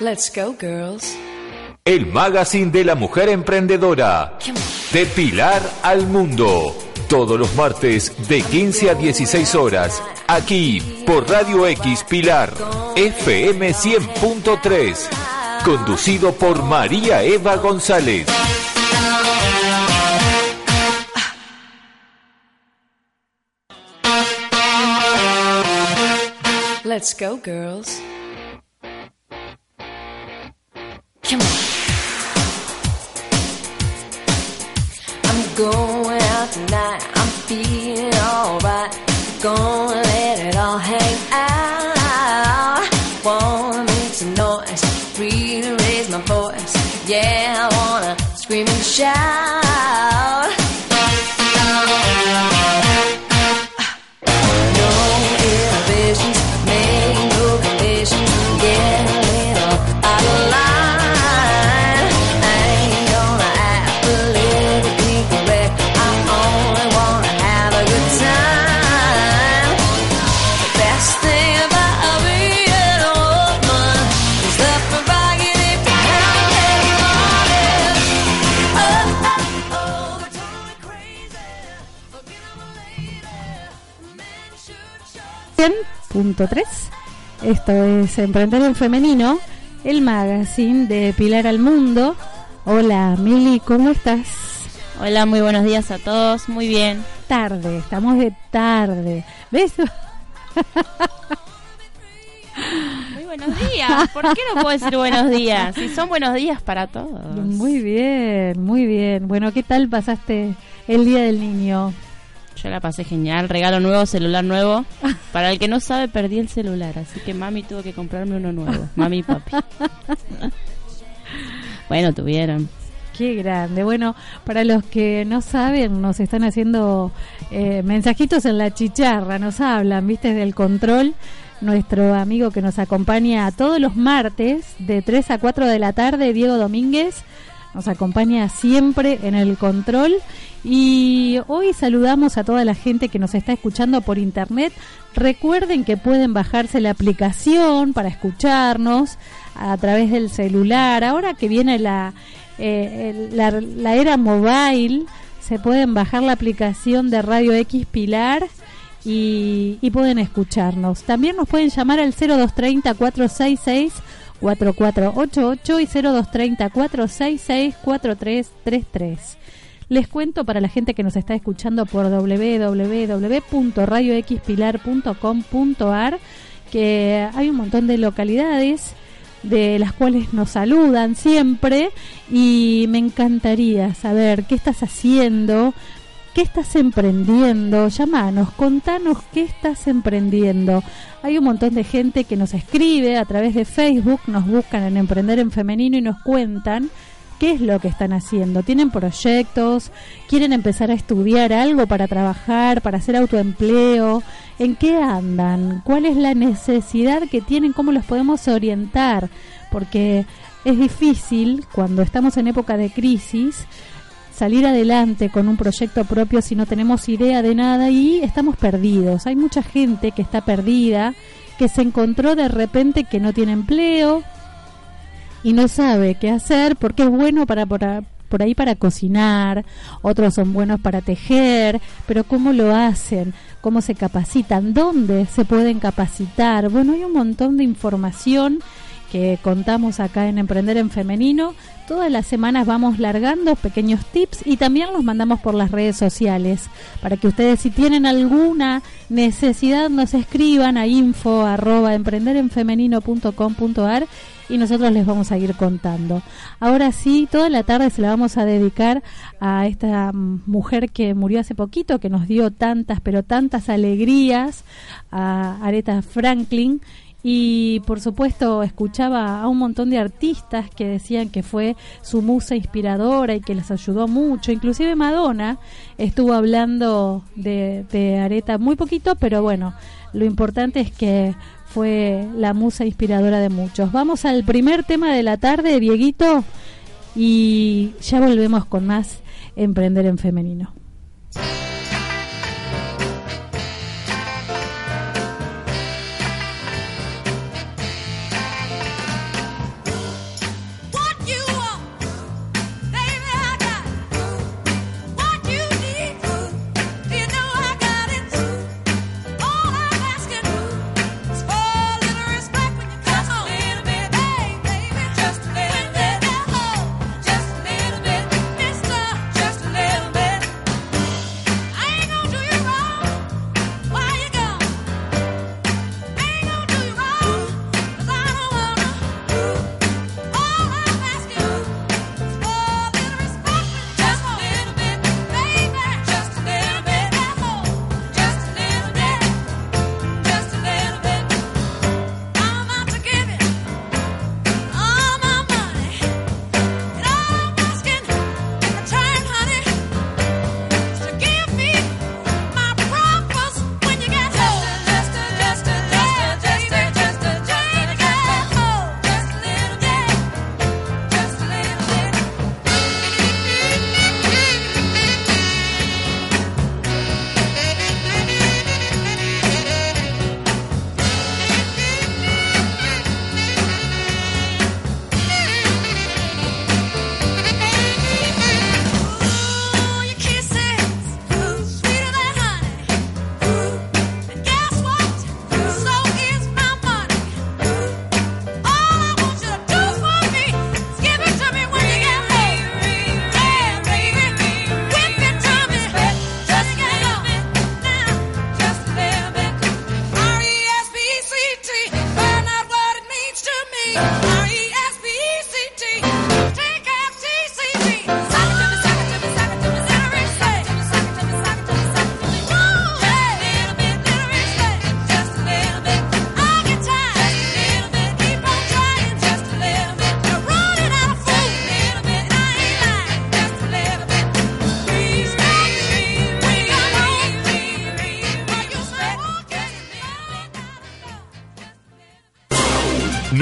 Let's go, girls. El magazine de la mujer emprendedora. De Pilar al Mundo. Todos los martes de 15 a 16 horas. Aquí por Radio X Pilar. FM 100.3. Conducido por María Eva González. Let's go, girls. Come on. I'm going out tonight. I'm feeling alright. Gonna let it all hang out. Wanna make some noise. Really raise my voice. Yeah, I wanna scream and shout. 107.3. Esto es Emprender en Femenino, el magazine de Pilar al Mundo. Hola Mili, ¿cómo estás? Hola, muy buenos días a todos, muy bien. Tarde, estamos de tarde. ¿Ves? Muy buenos días. ¿Por qué no puedo decir buenos días? Si son buenos días para todos. Muy bien, muy bien. Bueno, ¿qué tal pasaste el Día del Niño? Yo la pasé genial. Regalo nuevo, celular nuevo. Para el que no sabe, perdí el celular. Así que mami tuvo que comprarme uno nuevo. Mami y papi. Bueno, tuvieron. Qué grande. Bueno, para los que no saben, nos están haciendo eh, mensajitos en la chicharra, nos hablan, viste, del control. Nuestro amigo que nos acompaña todos los martes de 3 a 4 de la tarde, Diego Domínguez, nos acompaña siempre en el control. Y hoy saludamos a toda la gente que nos está escuchando por internet. Recuerden que pueden bajarse la aplicación para escucharnos a través del celular. Ahora que viene la, eh, la, era mobile, se pueden bajar la aplicación de Radio X Pilar y, y pueden escucharnos. También nos pueden llamar al 0230 466 4488 y 0230 466 4333. Les cuento para la gente que nos está escuchando por www.radioxpilar.com.ar que hay un montón de localidades de las cuales nos saludan siempre y me encantaría saber qué estás haciendo, qué estás emprendiendo, llámanos, contanos qué estás emprendiendo. Hay un montón de gente que nos escribe a través de Facebook, nos buscan en Emprender en Femenino y nos cuentan qué es lo que están haciendo. ¿Tienen proyectos? ¿Quieren empezar a estudiar algo para trabajar, para hacer autoempleo? ¿En qué andan? ¿Cuál es la necesidad que tienen? ¿Cómo los podemos orientar? Porque es difícil cuando estamos en época de crisis salir adelante con un proyecto propio si no tenemos idea de nada y estamos perdidos. Hay mucha gente que está perdida, que se encontró de repente que no tiene empleo y no sabe qué hacer porque es bueno para por, ahí para cocinar, otros son buenos para tejer, pero ¿cómo lo hacen? ¿Cómo se capacitan? ¿Dónde se pueden capacitar? Bueno, hay un montón de información que contamos acá en Emprender en Femenino. Todas las semanas vamos largando pequeños tips y también los mandamos por las redes sociales para que ustedes si tienen alguna necesidad nos escriban a info arroba emprenderenfemenino.com.ar y nosotros les vamos a ir contando. Ahora sí, toda la tarde se la vamos a dedicar a esta mujer que murió hace poquito, que nos dio tantas, pero tantas alegrías, a Aretha Franklin. Y por supuesto escuchaba a un montón de artistas que decían que fue su musa inspiradora y que les ayudó mucho. Inclusive Madonna estuvo hablando de, de Aretha muy poquito, pero bueno, lo importante es que fue la musa inspiradora de muchos. Vamos al primer tema de la tarde, Dieguito, y ya volvemos con más Emprender en Femenino.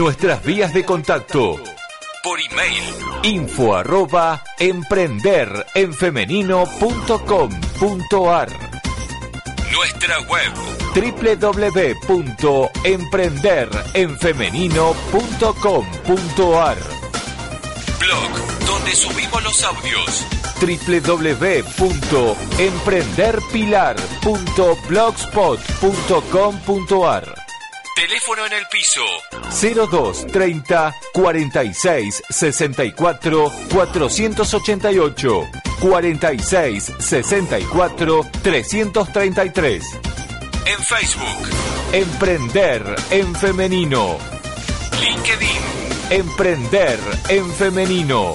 Nuestras vías de contacto. Por email, info arroba emprenderenfemenino.com.ar Nuestra web, www.emprenderenfemenino.com.ar Blog, donde subimos los audios. www.emprenderpilar.blogspot.com.ar Teléfono en el piso. 02 30 46 64 488 46 64 333 En Facebook. Emprender en Femenino. LinkedIn. Emprender en Femenino.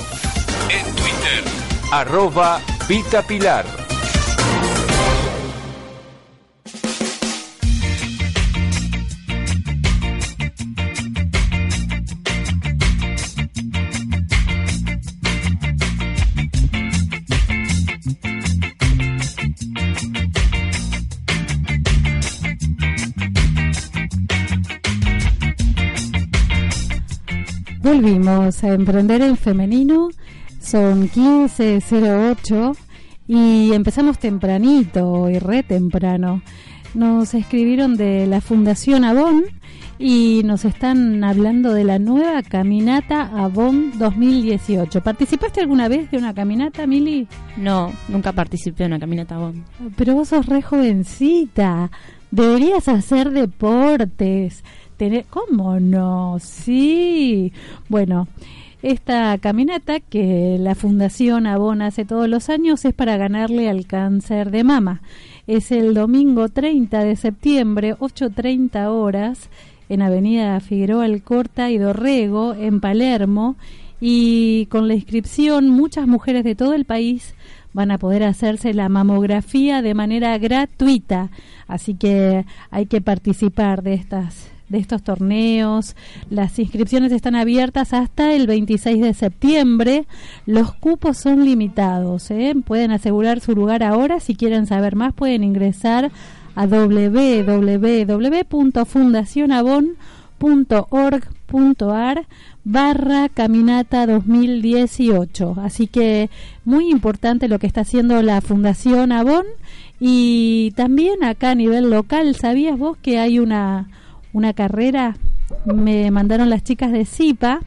En Twitter. Arroba Vita Pilar Volvimos a emprender en femenino, son 15.08 y empezamos tempranito y re temprano. Nos escribieron de la Fundación Avon y nos están hablando de la nueva caminata Avon 2018. ¿Participaste alguna vez de una caminata, Mili? No, nunca participé en una caminata bomba. Pero vos sos re jovencita. Deberías hacer deportes. ¿Cómo no? Sí. Bueno, esta caminata que la Fundación Abona hace todos los años es para ganarle al cáncer de mama. Es el domingo 30 de septiembre, 8.30 horas, en Avenida Figueroa Alcorta y Dorrego, en Palermo. Y con la inscripción, muchas mujeres de todo el país van a poder hacerse la mamografía de manera gratuita. Así que hay que participar de estas de estos torneos. Las inscripciones están abiertas hasta el 26 de septiembre. Los cupos son limitados. ¿eh? Pueden asegurar su lugar ahora. Si quieren saber más, pueden ingresar a www.fundacionabon.org.ar barra caminata 2018. Así que muy importante lo que está haciendo la Fundación Avon y también acá a nivel local, ¿sabías vos que hay una, una carrera? Me mandaron las chicas de CIPA,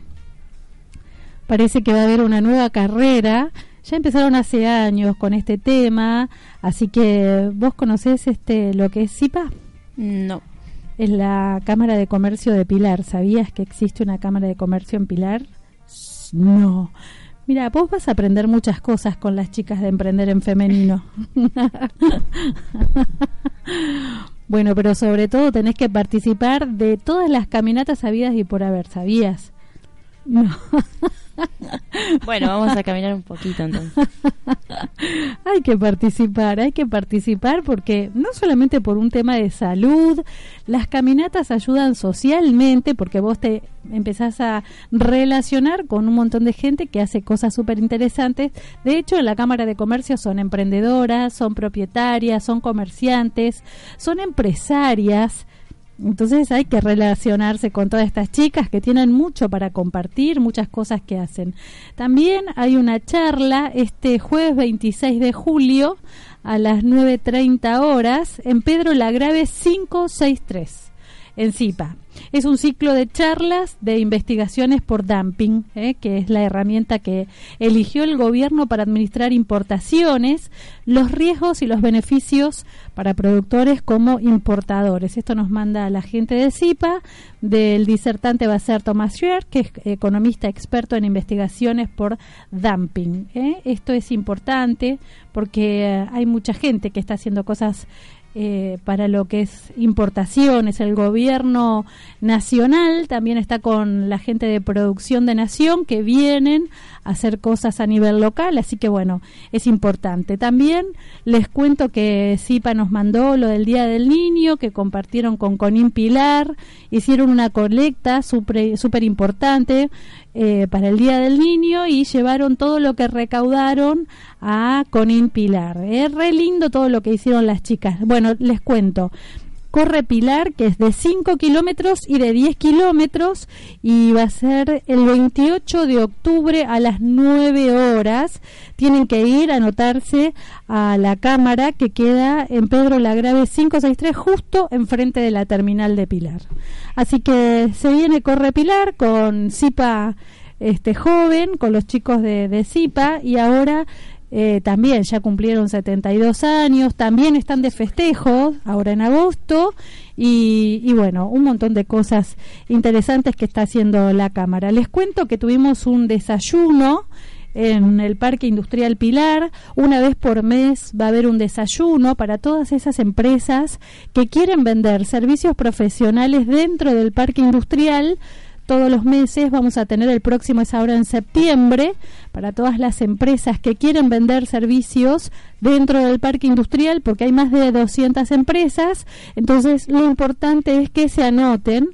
parece que va a haber una nueva carrera. Ya empezaron hace años con este tema, así que vos conocés este lo que es CIPA? No. Es la Cámara de Comercio de Pilar. ¿Sabías que existe una Cámara de Comercio en Pilar? No. Mira, vos vas a aprender muchas cosas con las chicas de emprender en femenino. bueno, pero sobre todo tenés que participar de todas las caminatas sabidas y por haber, ¿sabías? No. Bueno, vamos a caminar un poquito entonces. hay que participar, hay que participar porque no solamente por un tema de salud, las caminatas ayudan socialmente porque vos te empezás a relacionar con un montón de gente que hace cosas súper interesantes. De hecho, en la Cámara de Comercio son emprendedoras, son propietarias, son comerciantes, son empresarias. Entonces hay que relacionarse con todas estas chicas que tienen mucho para compartir, muchas cosas que hacen. También hay una charla este jueves 26 de julio a las 9.30 horas en Pedro Lagrave 563 en CIPA. Es un ciclo de charlas de investigaciones por dumping, ¿eh? que es la herramienta que eligió el gobierno para administrar importaciones, los riesgos y los beneficios para productores como importadores. Esto nos manda la gente de CIPA, del disertante va a ser Thomas Scher, que es economista experto en investigaciones por dumping. ¿eh? Esto es importante porque eh, hay mucha gente que está haciendo cosas eh, para lo que es importaciones. El gobierno nacional también está con la gente de producción de nación que vienen a hacer cosas a nivel local, así que bueno, es importante. También les cuento que CIPA nos mandó lo del Día del Niño, que compartieron con Conín Pilar, hicieron una colecta súper importante eh, para el Día del Niño y llevaron todo lo que recaudaron a Conín Pilar. Es re lindo todo lo que hicieron las chicas. Bueno, les cuento. Corre Pilar, que es de 5 kilómetros y de 10 kilómetros, y va a ser el 28 de octubre a las 9 horas. Tienen que ir a anotarse a la cámara que queda en Pedro Lagrave 563, justo enfrente de la terminal de Pilar. Así que se viene Corre Pilar con Zipa este joven, con los chicos de, de Zipa, y ahora eh, también ya cumplieron 72 años, también están de festejo ahora en agosto y, y, bueno, un montón de cosas interesantes que está haciendo la Cámara. Les cuento que tuvimos un desayuno en el Parque Industrial Pilar. Una vez por mes va a haber un desayuno para todas esas empresas que quieren vender servicios profesionales dentro del Parque Industrial todos los meses. Vamos a tener el próximo, es ahora en septiembre, para todas las empresas que quieren vender servicios dentro del parque industrial, porque hay más de 200 empresas. Entonces, lo importante es que se anoten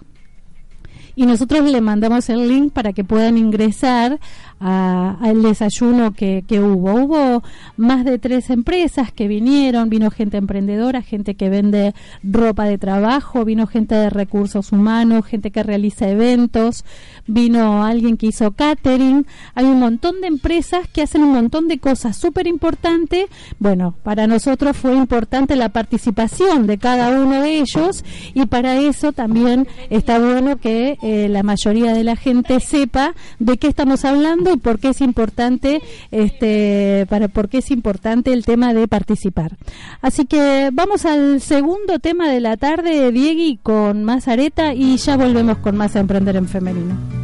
y nosotros le mandamos el link para que puedan ingresar al desayuno que, que, hubo. Hubo más de tres empresas que vinieron, vino gente emprendedora, gente que vende ropa de trabajo, vino gente de recursos humanos, gente que realiza eventos, vino alguien que hizo catering. Hay un montón de empresas que hacen un montón de cosas súper importante. Bueno, para nosotros fue importante la participación de cada uno de ellos y para eso también está bueno que eh, la mayoría de la gente sepa de qué estamos hablando y por qué es importante este para por qué es importante el tema de participar. Así que vamos al segundo tema de la tarde, Diegui, con más areta y ya volvemos con más a emprender en femenino.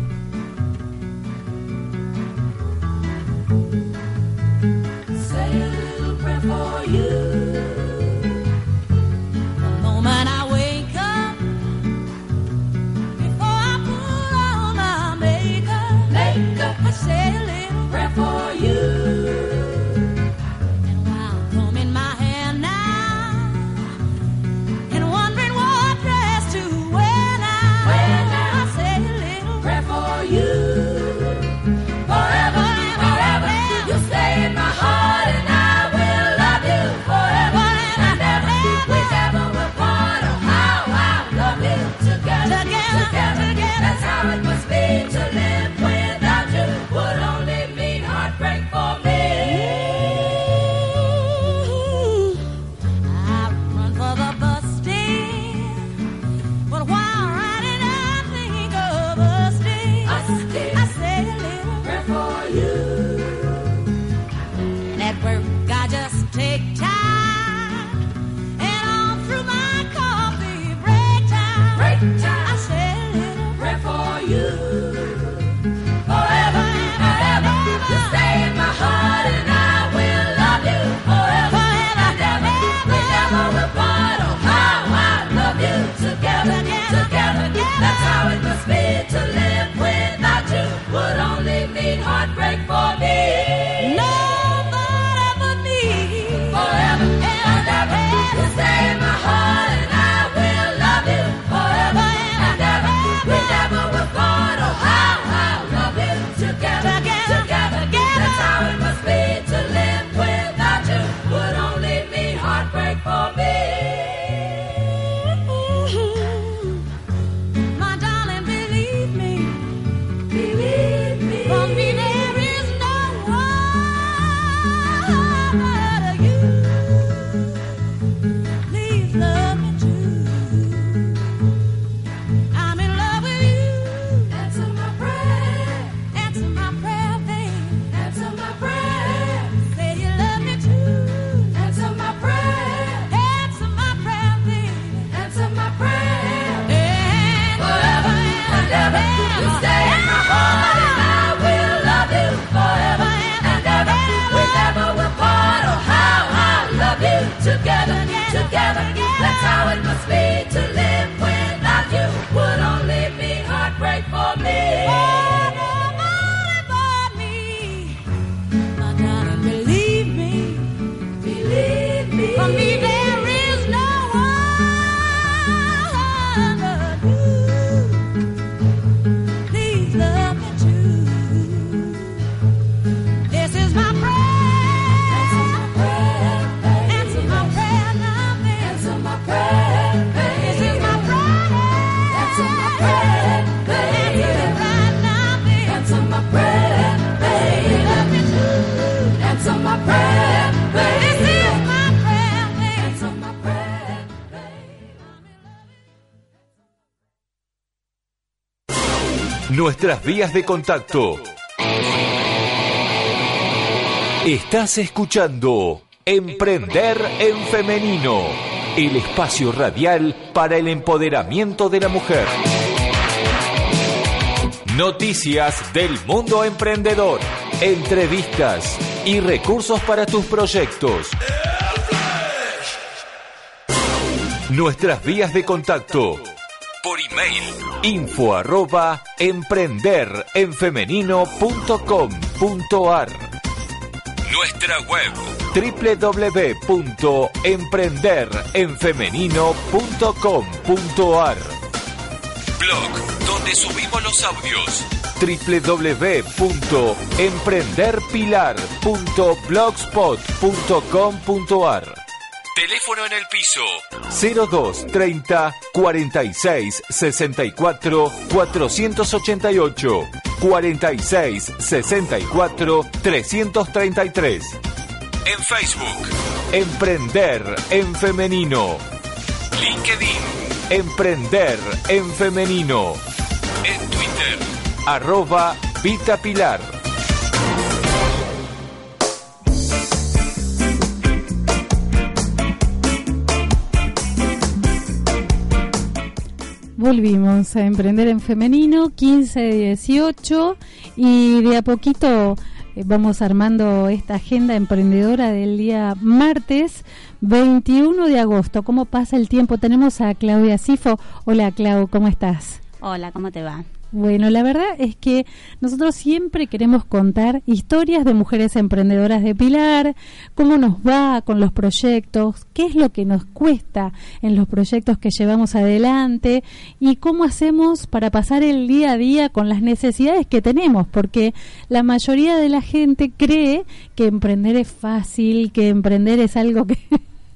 Nuestras vías de contacto. Estás escuchando Emprender en Femenino, el espacio radial para el empoderamiento de la mujer. Noticias del mundo emprendedor, entrevistas y recursos para tus proyectos. Nuestras vías de contacto por email. Info arroba emprender en femenino punto com punto ar. Nuestra web www.emprenderenfemenino.com.ar Blog donde subimos los audios www.emprenderpilar.blogspot.com.ar Teléfono en el piso. 0230 46 64 488 46 64 333. En Facebook. Emprender en femenino. LinkedIn. Emprender en femenino. En Twitter. Arroba Vita Pilar. Volvimos a emprender en femenino, 15 de 18, y de a poquito eh, vamos armando esta agenda emprendedora del día martes 21 de agosto. ¿Cómo pasa el tiempo? Tenemos a Claudia Sifo. Hola Clau, ¿cómo estás? Hola, ¿cómo te va? Bueno, la verdad es que nosotros siempre queremos contar historias de mujeres emprendedoras de Pilar, cómo nos va con los proyectos, qué es lo que nos cuesta en los proyectos que llevamos adelante y cómo hacemos para pasar el día a día con las necesidades que tenemos, porque la mayoría de la gente cree que emprender es fácil, que emprender es algo que...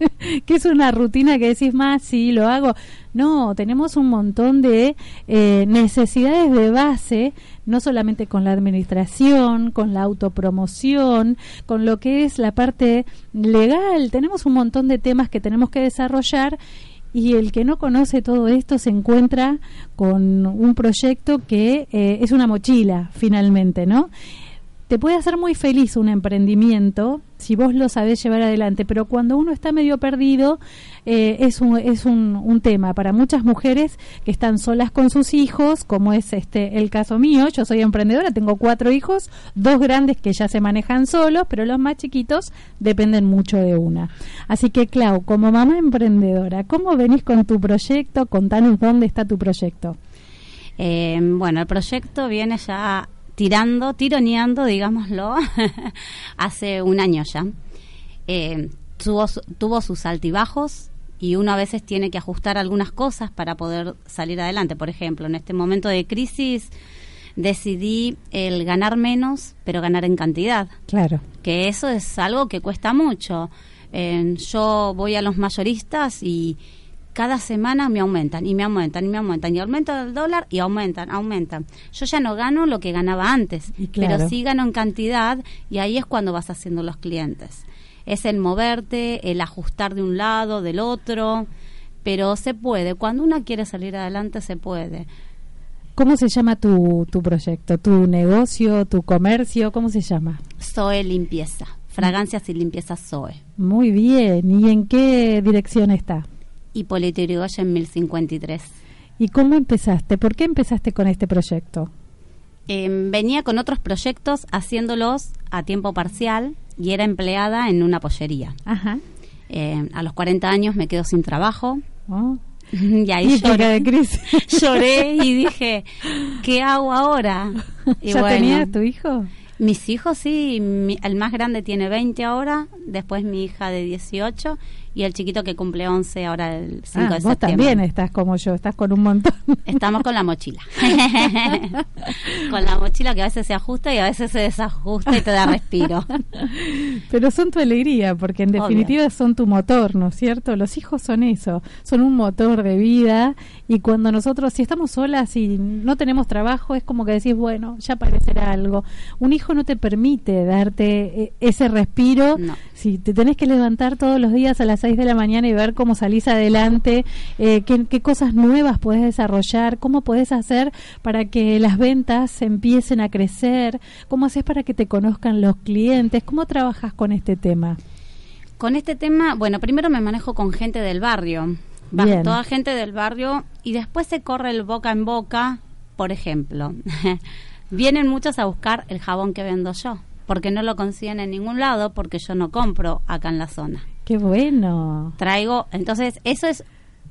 que es una rutina que decís más, sí, lo hago. No, tenemos un montón de eh, necesidades de base, no solamente con la administración, con la autopromoción, con lo que es la parte legal. Tenemos un montón de temas que tenemos que desarrollar y el que no conoce todo esto se encuentra con un proyecto que eh, es una mochila, finalmente, ¿no? Te puede hacer muy feliz un emprendimiento si vos lo sabés llevar adelante, pero cuando uno está medio perdido eh, es, un, es un, un, tema para muchas mujeres que están solas con sus hijos, como es este el caso mío. Yo soy emprendedora, tengo cuatro hijos, dos grandes que ya se manejan solos, pero los más chiquitos dependen mucho de una. Así que, Clau, como mamá emprendedora, ¿cómo venís con tu proyecto? Contanos dónde está tu proyecto. Eh, bueno, el proyecto viene ya tirando, tironeando, digámoslo, hace un año ya. Eh, tuvo, tuvo sus altibajos y uno a veces tiene que ajustar algunas cosas para poder salir adelante. Por ejemplo, en este momento de crisis decidí el ganar menos, pero ganar en cantidad. Claro. Que eso es algo que cuesta mucho. Eh, yo voy a los mayoristas y cada semana me aumentan y me aumentan y me aumentan y aumenta el dólar y aumentan, aumentan. Yo ya no gano lo que ganaba antes, claro. pero sí gano en cantidad y ahí es cuando vas haciendo los clientes. Es el moverte, el ajustar de un lado, del otro, pero se puede. Cuando uno quiere salir adelante, se puede. ¿Cómo se llama tu, tu proyecto, tu negocio, tu comercio? ¿Cómo se llama? Zoe Limpieza, Fragancias y Limpieza Zoe. Muy bien. ¿Y en qué dirección está? Hipólito Yrigoyen 1053. ¿Y cómo empezaste? ¿Por qué empezaste con este proyecto? Eh, venía con otros proyectos haciéndolos a tiempo parcial y era empleada en una pollería. Ajá. Eh, a los 40 años me quedo sin trabajo. Oh. Y ahí lloré, de crisis. lloré y dije, ¿qué hago ahora? Y ¿Ya bueno, tenías tu hijo? Mis hijos sí, mi- el más grande tiene 20 ahora, después mi hija de 18 y el chiquito que cumple 11 ahora el 5 Ah, de vos septiembre. también estás como yo, estás con un montón. Estamos con la mochila. con la mochila que a veces se ajusta y a veces se desajusta y te da respiro. Pero son tu alegría, porque en Obvio. definitiva son tu motor, ¿no es cierto? Los hijos son eso, son un motor de vida y cuando nosotros, si estamos solas y no tenemos trabajo, es como que decís, bueno, ya aparecerá algo. Un hijo no te permite darte eh, ese respiro. No. Si te tenés que levantar todos los días a las 6 de la mañana y ver cómo salís adelante, eh, qué, qué cosas nuevas podés desarrollar, cómo podés hacer para que las ventas empiecen a crecer, cómo haces para que te conozcan los clientes, cómo trabajas con este tema. Con este tema, bueno, primero me manejo con gente del barrio. Va, Bien. toda gente del barrio y después se corre el boca en boca, por ejemplo. Vienen muchos a buscar el jabón que vendo yo, porque no lo consiguen en ningún lado, porque yo no compro acá en la zona. Qué bueno. Traigo, entonces eso es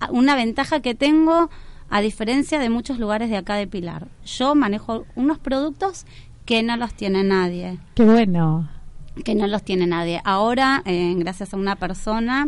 una ventaja que tengo a diferencia de muchos lugares de acá de Pilar. Yo manejo unos productos que no los tiene nadie Qué bueno. que no los tiene nadie. Ahora, eh, gracias a una persona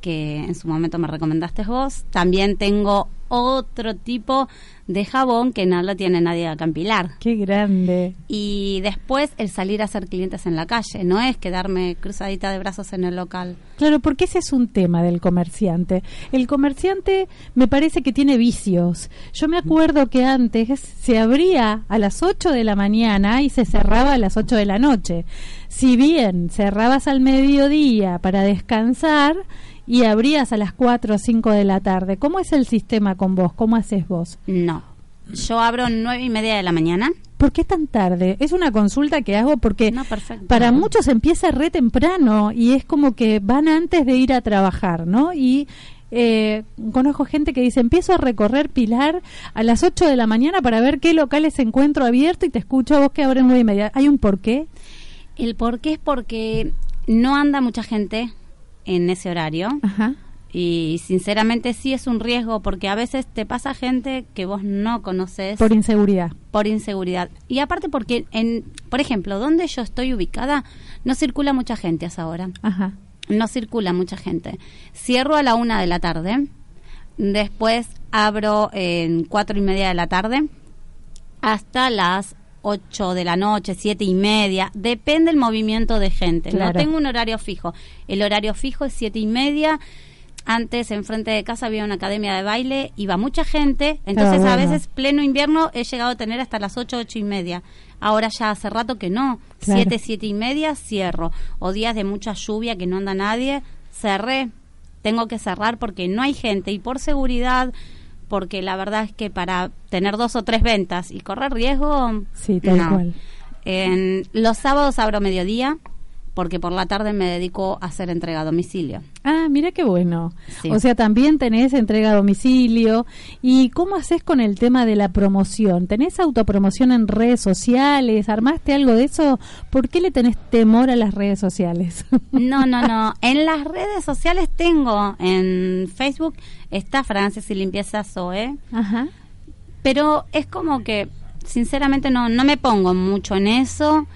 que en su momento me recomendaste vos, también tengo otro tipo de jabón que no lo tiene nadie acá en Pilar. Qué grande. Y después el salir a hacer clientes en la calle, no es quedarme cruzadita de brazos en el local. Claro, porque ese es un tema del comerciante. El comerciante me parece que tiene vicios. Yo me acuerdo que antes se abría a las 8 de la mañana y se cerraba a las 8 de la noche. Si bien cerrabas al mediodía para descansar y abrías a las 4 o 5 de la tarde, ¿cómo es el sistema con vos? ¿Cómo haces vos? No. Yo abro nueve y media de la mañana. ¿Por qué tan tarde? Es una consulta que hago porque No, para muchos empieza re temprano y es como que van antes de ir a trabajar, ¿no? Y eh, conozco gente que dice, empiezo a recorrer Pilar a las 8 de la mañana para ver qué locales encuentro abierto y te escucho a vos que abren nueve y media. ¿Hay un porqué? El por qué es porque no anda mucha gente en ese horario. Ajá. Y sinceramente sí es un riesgo porque a veces te pasa gente que vos no conoces Por inseguridad. por inseguridad. Y aparte porque, en, por ejemplo, donde yo estoy ubicada, no circula mucha gente a esa hora. Ajá. No circula mucha gente. Cierro a la una de la tarde. Después abro en cuatro y media de la tarde hasta las ocho de la noche, siete y media. Depende el movimiento de gente. Claro. No tengo un horario fijo. El horario fijo es siete y media. Antes, enfrente de casa había una academia de baile, iba mucha gente, entonces Ah, a veces pleno invierno he llegado a tener hasta las ocho, ocho y media. Ahora ya hace rato que no, Claro. siete, siete y media cierro. O días de mucha lluvia que no anda nadie, cerré. Tengo que cerrar porque no hay gente y por seguridad, porque la verdad es que para tener dos o tres ventas y correr riesgo, Sí, tal no. cual. En, los sábados abro mediodía porque por la tarde me dedico a hacer entrega a domicilio. Ah, mira qué bueno. Sí. O sea, también tenés entrega a domicilio. ¿Y cómo haces con el tema de la promoción? ¿Tenés autopromoción en redes sociales? ¿Armaste algo de eso? ¿Por qué le tenés temor a las redes sociales? No, no, no. En las redes sociales tengo, en Facebook está Francis y Limpieza Zoe, Ajá. pero es como que, sinceramente, no, no me pongo mucho en eso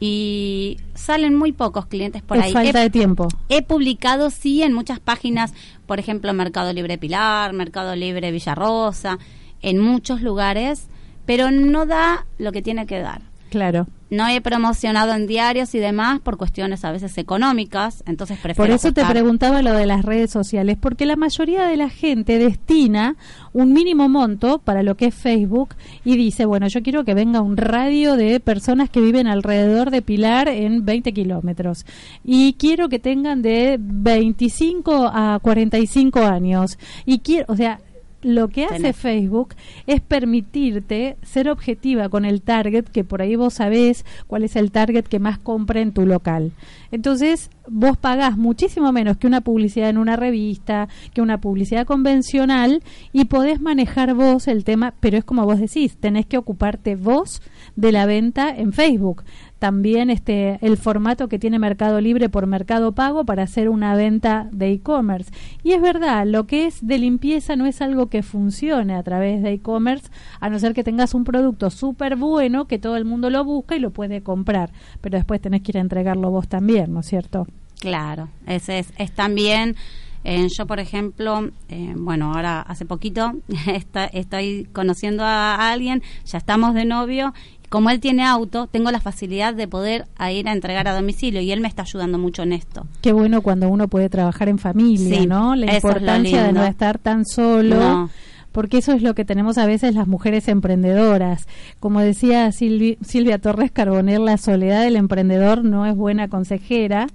y salen muy pocos clientes por es ahí. falta He- de tiempo. He publicado, sí, en muchas páginas, por ejemplo, Mercado Libre Pilar, Mercado Libre Villarrosa, en muchos lugares, pero no da lo que tiene que dar. Claro. No he promocionado en diarios y demás por cuestiones a veces económicas, entonces prefiero Por eso te preguntaba lo de las redes sociales, porque la mayoría de la gente destina un mínimo monto para lo que es Facebook y dice, bueno, yo quiero que venga un radio de personas que viven alrededor de Pilar en 20 kilómetros y quiero que tengan de 25 a 45 años y quiero, o sea, lo que hace Tenés. Facebook es permitirte ser objetiva con el target, que por ahí vos sabés cuál es el target que más compra en tu local. Entonces, vos pagás muchísimo menos que una publicidad en una revista, que una publicidad convencional, y podés manejar vos el tema, pero es como vos decís, tenés que ocuparte vos de la venta en Facebook. También este el formato que tiene Mercado Libre por Mercado Pago para hacer una venta de e-commerce. Y es verdad, lo que es de limpieza no es algo que funcione a través de e-commerce, a no ser que tengas un producto súper bueno que todo el mundo lo busca y lo puede comprar. Pero después tenés que ir a entregarlo vos también, ¿no es cierto? Claro, ese es, es también, eh, yo por ejemplo, eh, bueno, ahora hace poquito está- estoy conociendo a, alguien, ya estamos de novio, como él tiene auto, tengo la facilidad de poder a ir a entregar a domicilio y él me está ayudando mucho en esto. Qué bueno cuando uno puede trabajar en familia, Sí, ¿no? La es importancia de no estar tan solo. No. Porque eso es lo que tenemos a veces las mujeres emprendedoras. Como decía Silvi- Silvia Torres Carbonell, la soledad del emprendedor no es buena consejera,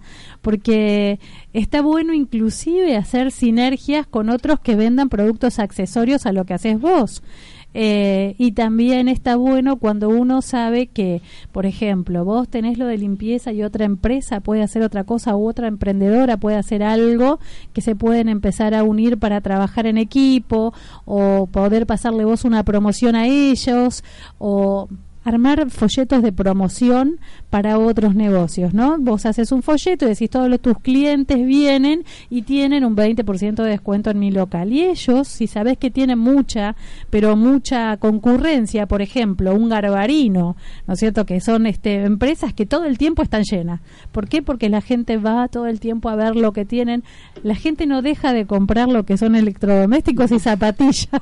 porque está bueno inclusive hacer sinergias con otros que vendan productos accesorios a lo que haces vos. Eh, y también está bueno cuando uno sabe que, por ejemplo, vos tenés lo de limpieza y otra empresa puede hacer otra cosa u otra emprendedora puede hacer algo que se pueden empezar a unir para trabajar en equipo o poder pasarle vos una promoción a ellos o armar folletos de promoción para otros negocios, ¿no? Vos haces un folleto y decís todos los, tus clientes vienen y tienen un 20% de descuento en mi local. Y ellos, si sabes que tienen mucha, pero mucha concurrencia, por ejemplo, un garbarino, ¿no es cierto? Que son este, empresas que todo el tiempo están llenas. ¿Por qué? Porque la gente va todo el tiempo a ver lo que tienen. La gente no deja de comprar lo que son electrodomésticos y zapatillas.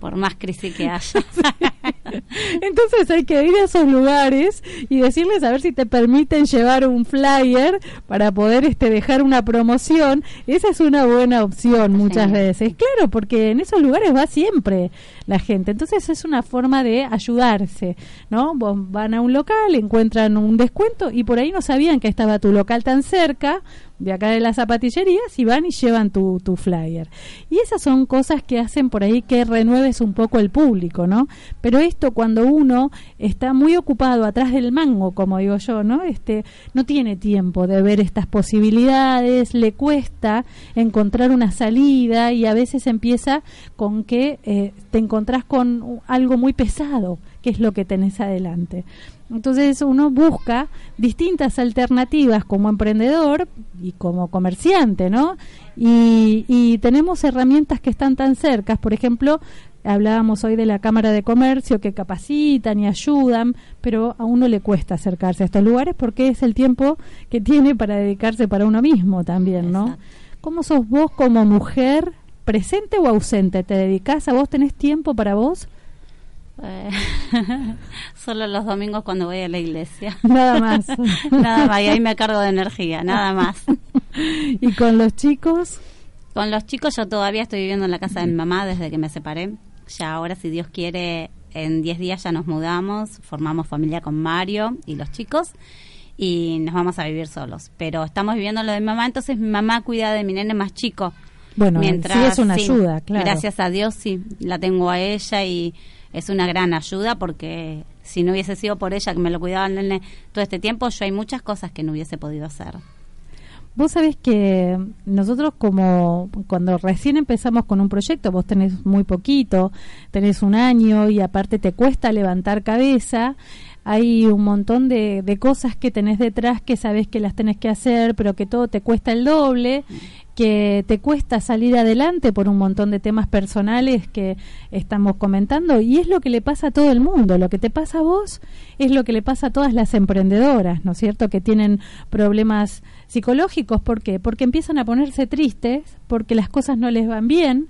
Por más crisis que haya. Entonces hay que ir a esos lugares y decirles a ver si te permiten llevar un flyer para poder este dejar una promoción. Esa es una buena opción muchas Sí. veces. Claro, porque en esos lugares va siempre. la gente. Entonces es una forma de ayudarse, ¿no? Vos van a un local, encuentran un descuento y por ahí no sabían que estaba tu local tan cerca de acá de las zapatillerías y van y llevan tu, tu flyer. Y esas son cosas que hacen por ahí que renueves un poco el público, ¿no? Pero esto cuando uno está muy ocupado atrás del mango, como digo yo, ¿no? Este, no tiene tiempo de ver estas posibilidades, le cuesta encontrar una salida y a veces empieza con que eh, te encontrás con algo muy pesado, que es lo que tenés adelante. Entonces uno busca distintas alternativas como emprendedor y como comerciante, ¿no? Y, y tenemos herramientas que están tan cercas, por ejemplo, hablábamos hoy de la Cámara de Comercio que capacitan y ayudan, pero a uno le cuesta acercarse a estos lugares porque es el tiempo que tiene para dedicarse para uno mismo también, ¿no? Exacto. ¿Cómo sos vos como mujer, presente o ausente? ¿Te dedicás a vos? ¿Tenés tiempo para vos? Eh, solo los domingos cuando voy a la iglesia. Nada más. nada más, y ahí me cargo de energía, nada más. ¿Y con los chicos? Con los chicos yo todavía estoy viviendo en la casa de mi mamá desde que me separé. Ya ahora, si Dios quiere, en 10 días ya nos mudamos, formamos familia con Mario y los chicos y nos vamos a vivir solos. Pero estamos viviendo lo de mi mamá, entonces mi mamá cuida de mi nene más chico. Bueno, sí es una ayuda, claro. Gracias a Dios sí, la tengo a ella y es una gran ayuda porque si no hubiese sido por ella que me lo cuidaba todo este tiempo, yo hay muchas cosas que no hubiese podido hacer. Vos sabés que nosotros como cuando recién empezamos con un proyecto, vos tenés muy poquito, tenés un año y aparte te cuesta levantar cabeza, hay un montón de, de cosas que tenés detrás que sabés que las tenés que hacer, pero que todo te cuesta el doble, que te cuesta salir adelante por un montón de temas personales que estamos comentando y es lo que le pasa a todo el mundo, lo que te pasa a vos es lo que le pasa a todas las emprendedoras, ¿no es cierto? Que tienen problemas psicológicos, ¿por qué? Porque empiezan a ponerse tristes, porque las cosas no les van bien,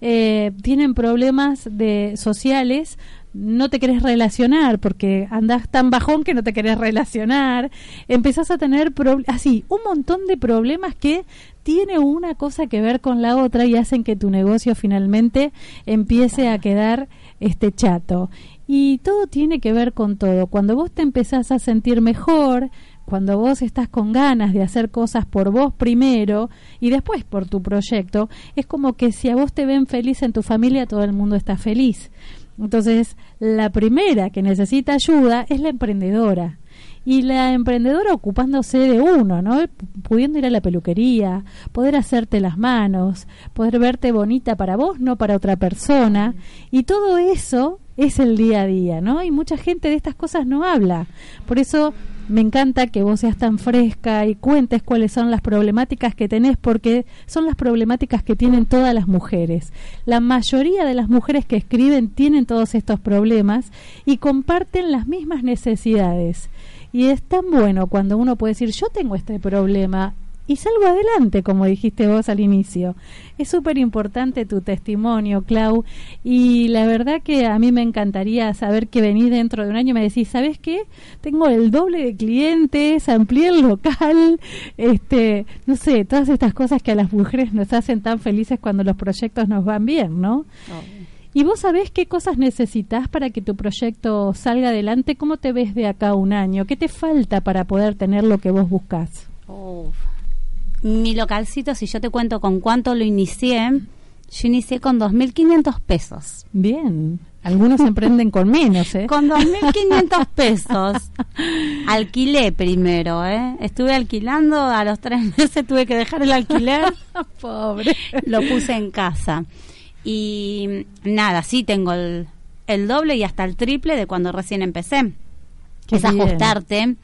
eh, tienen problemas de sociales no te querés relacionar porque andás tan bajón que no te querés relacionar, empezás a tener así un montón de problemas que tiene una cosa que ver con la otra y hacen que tu negocio finalmente empiece a quedar este chato. Y todo tiene que ver con todo. Cuando vos te empezás a sentir mejor, cuando vos estás con ganas de hacer cosas por vos primero y después por tu proyecto, es como que si a vos te ven feliz en tu familia, todo el mundo está feliz. Entonces, la primera que necesita ayuda es la emprendedora. Y la emprendedora ocupándose de uno, ¿no? Pudiendo ir a la peluquería, poder hacerte las manos, poder verte bonita para vos, no para otra persona. Y todo eso es el día a día, ¿no? Y mucha gente de estas cosas no habla. Por eso me encanta que vos seas tan fresca y cuentes cuáles son las problemáticas que tenés, porque son las problemáticas que tienen todas las mujeres. La mayoría de las mujeres que escriben tienen todos estos problemas y comparten las mismas necesidades. Y es tan bueno cuando uno puede decir, yo tengo este problema y salgo adelante, como dijiste vos al inicio. Es súper importante tu testimonio, Clau, y la verdad que a mí me encantaría saber que venís dentro de un año y me decís, ¿sabes qué? Tengo el doble de clientes, amplié el local, este, no sé, todas estas cosas que a las mujeres nos hacen tan felices cuando los proyectos nos van bien, ¿no? ¿Y vos sabés qué cosas necesitas para que tu proyecto salga adelante? ¿Cómo te ves de acá un año? ¿Qué te falta para poder tener lo que vos buscás? Uf. Mi localcito, si yo te cuento con cuánto lo inicié, yo inicié con 2.500 pesos. Bien. Algunos emprenden con menos, ¿eh? Con 2.500 pesos. Alquilé primero, ¿eh? Estuve alquilando, a los tres meses tuve que dejar el alquiler. Pobre. Lo puse en casa. Y nada, sí tengo el, el doble y hasta el triple de cuando recién empecé. Qué es bien. ajustarte,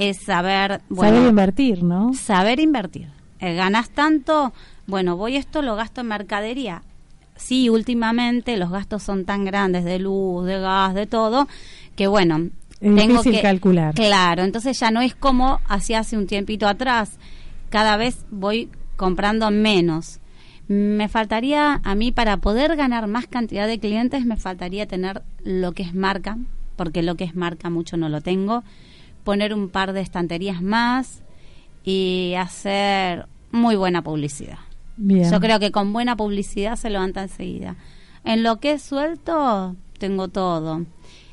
es saber, bueno, Saber invertir, ¿no? saber invertir. Eh, ganas tanto, bueno, voy esto, lo gasto en mercadería. Sí, últimamente los gastos son tan grandes de luz, de gas, de todo, que bueno, Es tengo difícil que calcular. Claro, entonces ya no es como hacía hace un tiempito atrás. Cada vez voy comprando menos. Me faltaría a mí para poder ganar más cantidad de clientes, me faltaría tener lo que es marca, porque lo que es marca mucho no lo tengo. Poner un par de estanterías más y hacer muy buena publicidad. Bien. Yo creo que con buena publicidad se levanta enseguida. En lo que es suelto, tengo todo.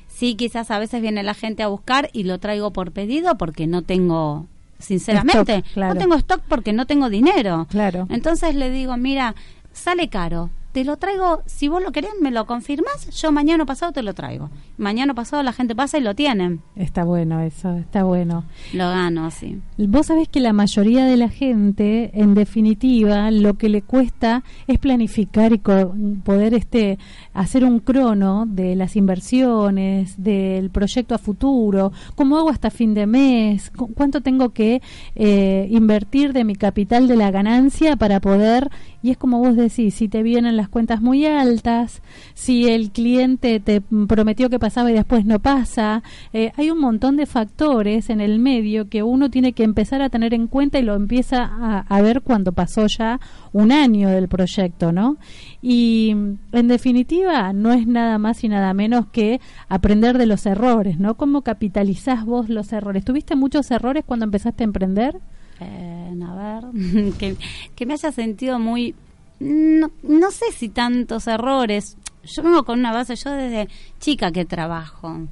Sí, quizás a veces viene la gente a buscar y lo traigo por pedido porque no tengo, sinceramente, Stock, claro. no tengo stock porque no tengo dinero. Claro. Entonces le digo, mira, sale caro. Te lo traigo, si vos lo querés, me lo confirmás, yo mañana pasado te lo traigo. Mañana pasado la gente pasa y lo tienen. Está bueno eso, está bueno. Lo gano, sí. Vos sabés que la mayoría de la gente, en definitiva, lo que le cuesta es planificar y co- poder este hacer un crono de las inversiones, del proyecto a futuro, cómo hago hasta fin de mes, cu- cuánto tengo que eh, invertir de mi capital de la ganancia para poder, y es como vos decís, si te vienen las cuentas muy altas, si el cliente te prometió que pasaba y después no pasa, eh, hay un montón de factores en el medio que uno tiene que empezar a tener en cuenta y lo empieza a, a ver cuando pasó ya un año del proyecto, ¿no? Y en definitiva no es nada más y nada menos que aprender de los errores, ¿no? ¿Cómo capitalizás vos los errores? ¿Tuviste muchos errores cuando empezaste a emprender? Eh, a ver, que, que me haya sentido muy... No, no sé si tantos errores. Yo vengo con una base, yo desde chica que trabajo.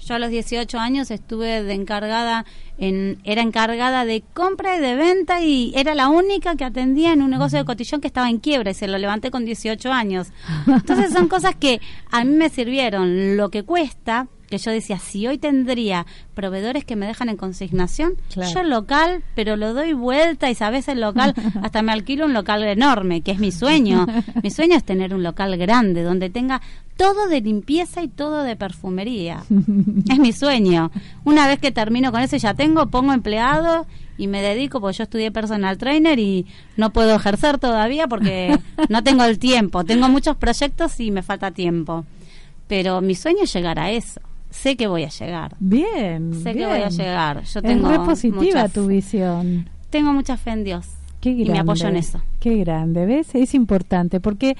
Yo a los 18 años estuve de encargada, en, era encargada de compra y de venta y era la única que atendía en un negocio de cotillón que estaba en quiebra y se lo levanté con 18 años. Entonces son cosas que a mí me sirvieron. Lo que cuesta, que yo decía, si hoy tendría proveedores que me dejan en consignación, Claro. yo local, pero lo doy vuelta y sabes el local, hasta me alquilo un local enorme, que es mi sueño. mi sueño es tener un local grande donde tenga todo de limpieza y todo de perfumería. es mi sueño. Una vez que termino con eso ya tengo, pongo empleado y me dedico, porque yo estudié personal trainer y no puedo ejercer todavía porque no tengo el tiempo. Tengo muchos proyectos y me falta tiempo. Pero mi sueño es llegar a eso. Sé que voy a llegar. Bien. Sé que voy a llegar. Yo es tengo re positiva tu visión. Tengo mucha fe en Dios. Qué y me grande, apoyo en eso. Qué grande, ¿ves? Es importante porque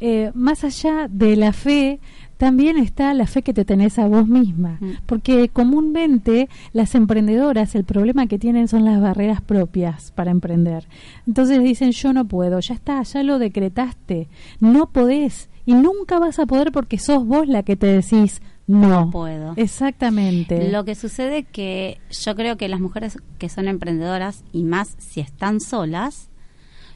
eh, más allá de la fe, también está la fe que te tenés a vos misma. Mm. Porque comúnmente las emprendedoras, el problema que tienen son las barreras propias para emprender. Entonces dicen, yo no puedo, ya está, ya lo decretaste, no podés y nunca vas a poder porque sos vos la que te decís, no, No puedo. Exactamente. Lo que sucede es que yo creo que las mujeres que son emprendedoras y más si están solas,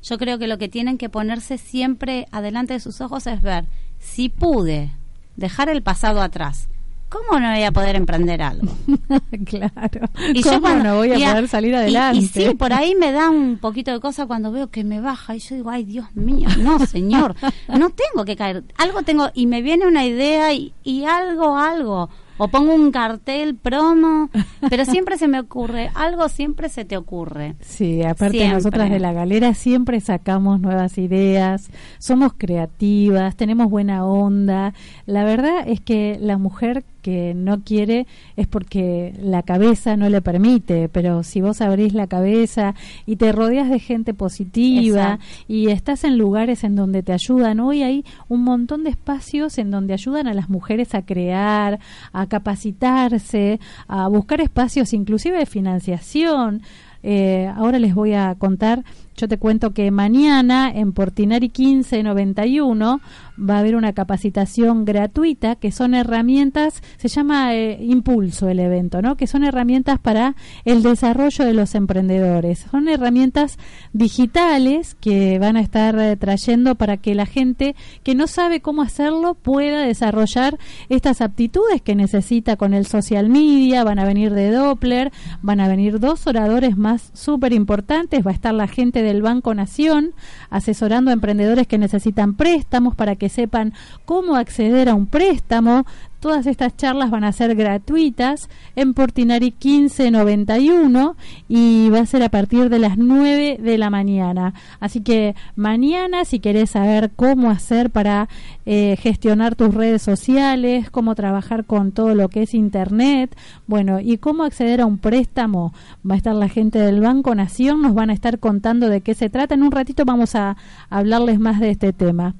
yo creo que lo que tienen que ponerse siempre adelante de sus ojos es ver si pude dejar el pasado atrás. ¿Cómo no voy a poder emprender algo? claro. Y ¿Cómo yo cuando- no voy a poder salir y- adelante? Y, sí, por ahí me da un poquito de cosa cuando veo que me baja y yo digo, ay Dios mío, no señor, no tengo que caer. Algo tengo y me viene una idea y, y algo, algo. O pongo un cartel promo, pero siempre se me ocurre, algo siempre se te ocurre. Sí, aparte Siempre. nosotras de la galera siempre sacamos nuevas ideas, somos creativas, tenemos buena onda. La verdad es que la mujer que no quiere es porque la cabeza no le permite, pero si vos abrís la cabeza y te rodeas de gente positiva Exacto. y estás en lugares en donde te ayudan, hoy hay un montón de espacios en donde ayudan a las mujeres a crear, a capacitarse, a buscar espacios inclusive de financiación. Eh, ahora les voy a contar, yo te cuento que mañana en Portinari 1591 va a haber una capacitación gratuita que son herramientas, se llama eh, Impulso el evento, ¿no? Que son herramientas para el desarrollo de los emprendedores. Son herramientas digitales que van a estar eh, trayendo para que la gente que no sabe cómo hacerlo pueda desarrollar estas aptitudes que necesita con el social media. Van a venir de Doppler, van a venir dos oradores más súper importantes. Va a estar la gente del Banco Nación asesorando a emprendedores que necesitan préstamos para que sepan cómo acceder a un préstamo. Todas estas charlas van a ser gratuitas en Portinari 1591 y va a ser a partir de las 9 de la mañana. Así que mañana, si querés saber cómo hacer para eh, gestionar tus redes sociales, cómo trabajar con todo lo que es Internet, bueno, y cómo acceder a un préstamo, va a estar la gente del Banco Nación, nos van a estar contando de qué se trata. En un ratito vamos a hablarles más de este tema.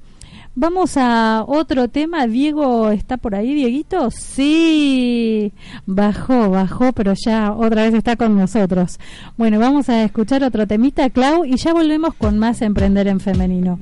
Vamos a otro tema. Diego está por ahí, Dieguito. Sí, bajó, bajó, pero ya otra vez está con nosotros. Bueno, vamos a escuchar otro temita, Clau, y ya volvemos con más Emprender en Femenino.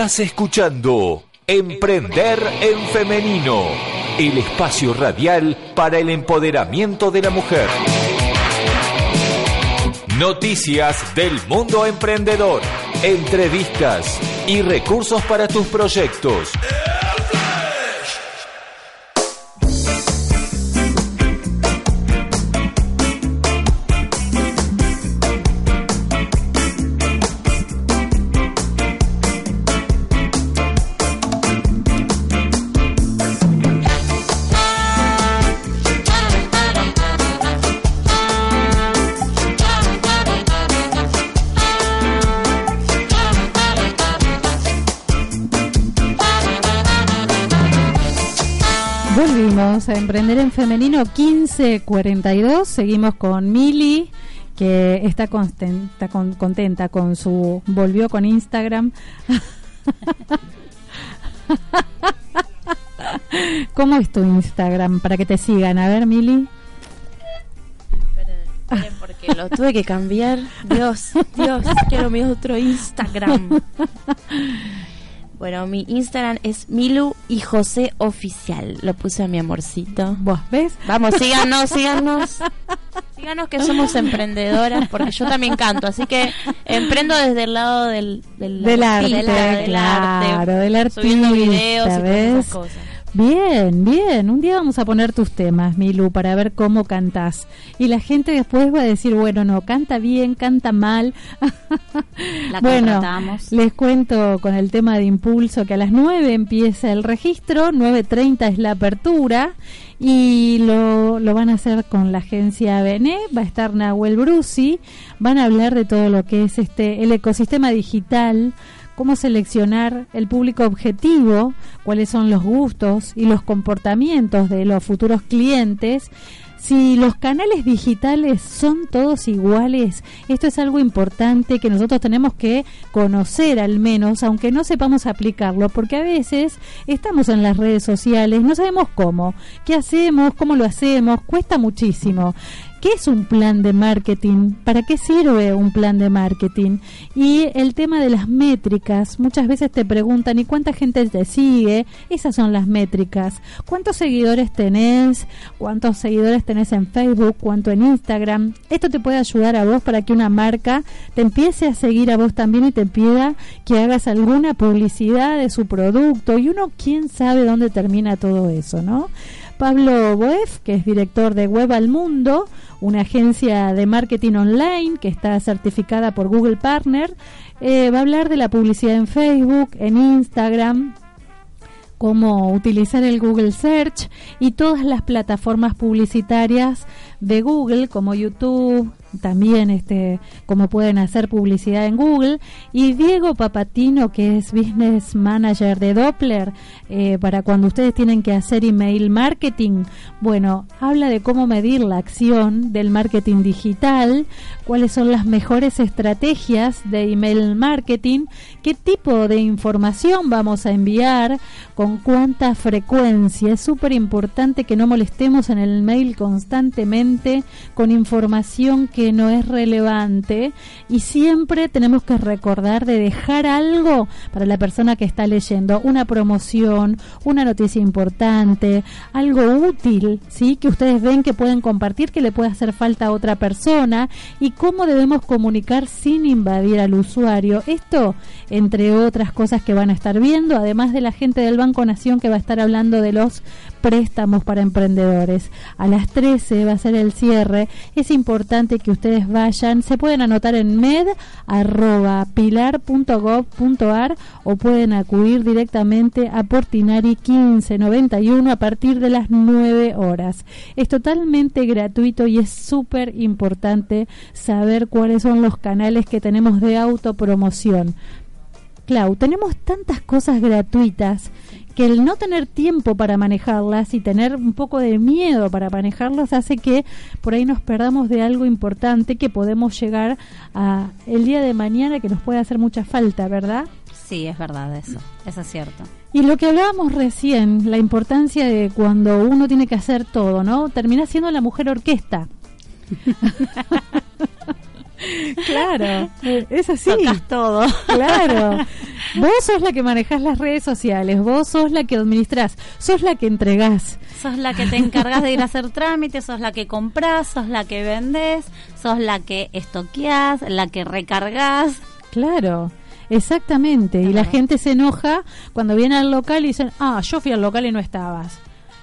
Estás escuchando Emprender en Femenino, el espacio radial para el empoderamiento de la mujer. Noticias del mundo emprendedor, entrevistas y recursos para tus proyectos. Volvimos a emprender en femenino 1542. Seguimos con Mili, que está contenta con, contenta con su. Volvió con Instagram. ¿Cómo es tu Instagram? Para que te sigan. A ver, Mili. Esperen, Porque lo tuve que cambiar. Dios, Dios, quiero mi otro Instagram. Bueno, mi Instagram es Milu y José Oficial. Lo puse a mi amorcito. ¿Vos ves? Vamos, síganos, síganos. Síganos que somos emprendedoras, porque yo también canto. Así que emprendo desde el lado del, del, Del arte, del arte, claro, del artista, Subiendo videos y todas ¿ves? esas cosas. Bien, bien. Un día vamos a poner tus temas, Milu, para ver cómo cantás. Y la gente después va a decir, bueno, no, canta bien, canta mal. La bueno, les cuento con el tema de impulso que a las 9 empieza el registro, 9.30 es la apertura y lo, lo van a hacer con la agencia BNE, va a estar Nahuel Brusi, van a hablar de todo lo que es este el ecosistema digital, cómo seleccionar el público objetivo, cuáles son los gustos y los comportamientos de los futuros clientes. Si los canales digitales son todos iguales, esto es algo importante que nosotros tenemos que conocer al menos, aunque no sepamos aplicarlo, porque a veces estamos en las redes sociales, no sabemos cómo, qué hacemos, cómo lo hacemos, cuesta muchísimo. ¿Qué es un plan de marketing? ¿Para qué sirve un plan de marketing? Y el tema de las métricas, muchas veces te preguntan, ¿y cuánta gente te sigue? Esas son las métricas. ¿Cuántos seguidores tenés? ¿Cuántos seguidores tenés en Facebook? ¿Cuánto en Instagram? Esto te puede ayudar a vos para que una marca te empiece a seguir a vos también y te pida que hagas alguna publicidad de su producto. Y uno, quién sabe dónde termina todo eso, ¿no? Pablo Boef, que es director de Web al Mundo, una agencia de marketing online que está certificada por Google Partner, eh, va a hablar de la publicidad en Facebook, en Instagram, cómo utilizar el Google Search y todas las plataformas publicitarias de Google como YouTube, también este cómo pueden hacer publicidad en Google. Y Diego Papatino que es business manager de Doppler eh, para cuando ustedes tienen que hacer email marketing bueno habla de cómo medir la acción del marketing digital cuáles son las mejores estrategias de email marketing qué tipo de información vamos a enviar con cuánta frecuencia. Es súper importante que no molestemos en el mail constantemente con información que no es relevante y siempre tenemos que recordar de dejar algo para la persona que está leyendo, una promoción, una noticia importante, algo útil, ¿sí? Que ustedes ven que pueden compartir, que le puede hacer falta a otra persona y cómo debemos comunicar sin invadir al usuario. Esto, entre otras cosas que van a estar viendo, además de la gente del Banco Nación que va a estar hablando de los préstamos para emprendedores. A las 13 va a ser el cierre. Es importante que ustedes vayan. Se pueden anotar en med.pilar.gov.ar o pueden acudir directamente a Portinari 1591 a partir de las 9 horas. Es totalmente gratuito y es súper importante saber cuáles son los canales que tenemos de autopromoción. Clau, tenemos tantas cosas gratuitas que el no tener tiempo para manejarlas y tener un poco de miedo para manejarlas hace que por ahí nos perdamos de algo importante que podemos llegar a el día de mañana que nos puede hacer mucha falta, ¿verdad? Sí, es verdad eso. Eso es cierto. Y lo que hablábamos recién, la importancia de cuando uno tiene que hacer todo, ¿no? Termina siendo la mujer orquesta. claro, es así. Tocas todo. Claro. Vos sos la que manejás las redes sociales, vos sos la que administrás, sos la que entregás. Sos la que te encargas de ir a hacer trámites, sos la que compras, sos la que vendes, sos la que estoqueás, la que recargas. Claro. Exactamente, y la gente se enoja cuando viene al local y dicen, ah, yo fui al local y no estabas.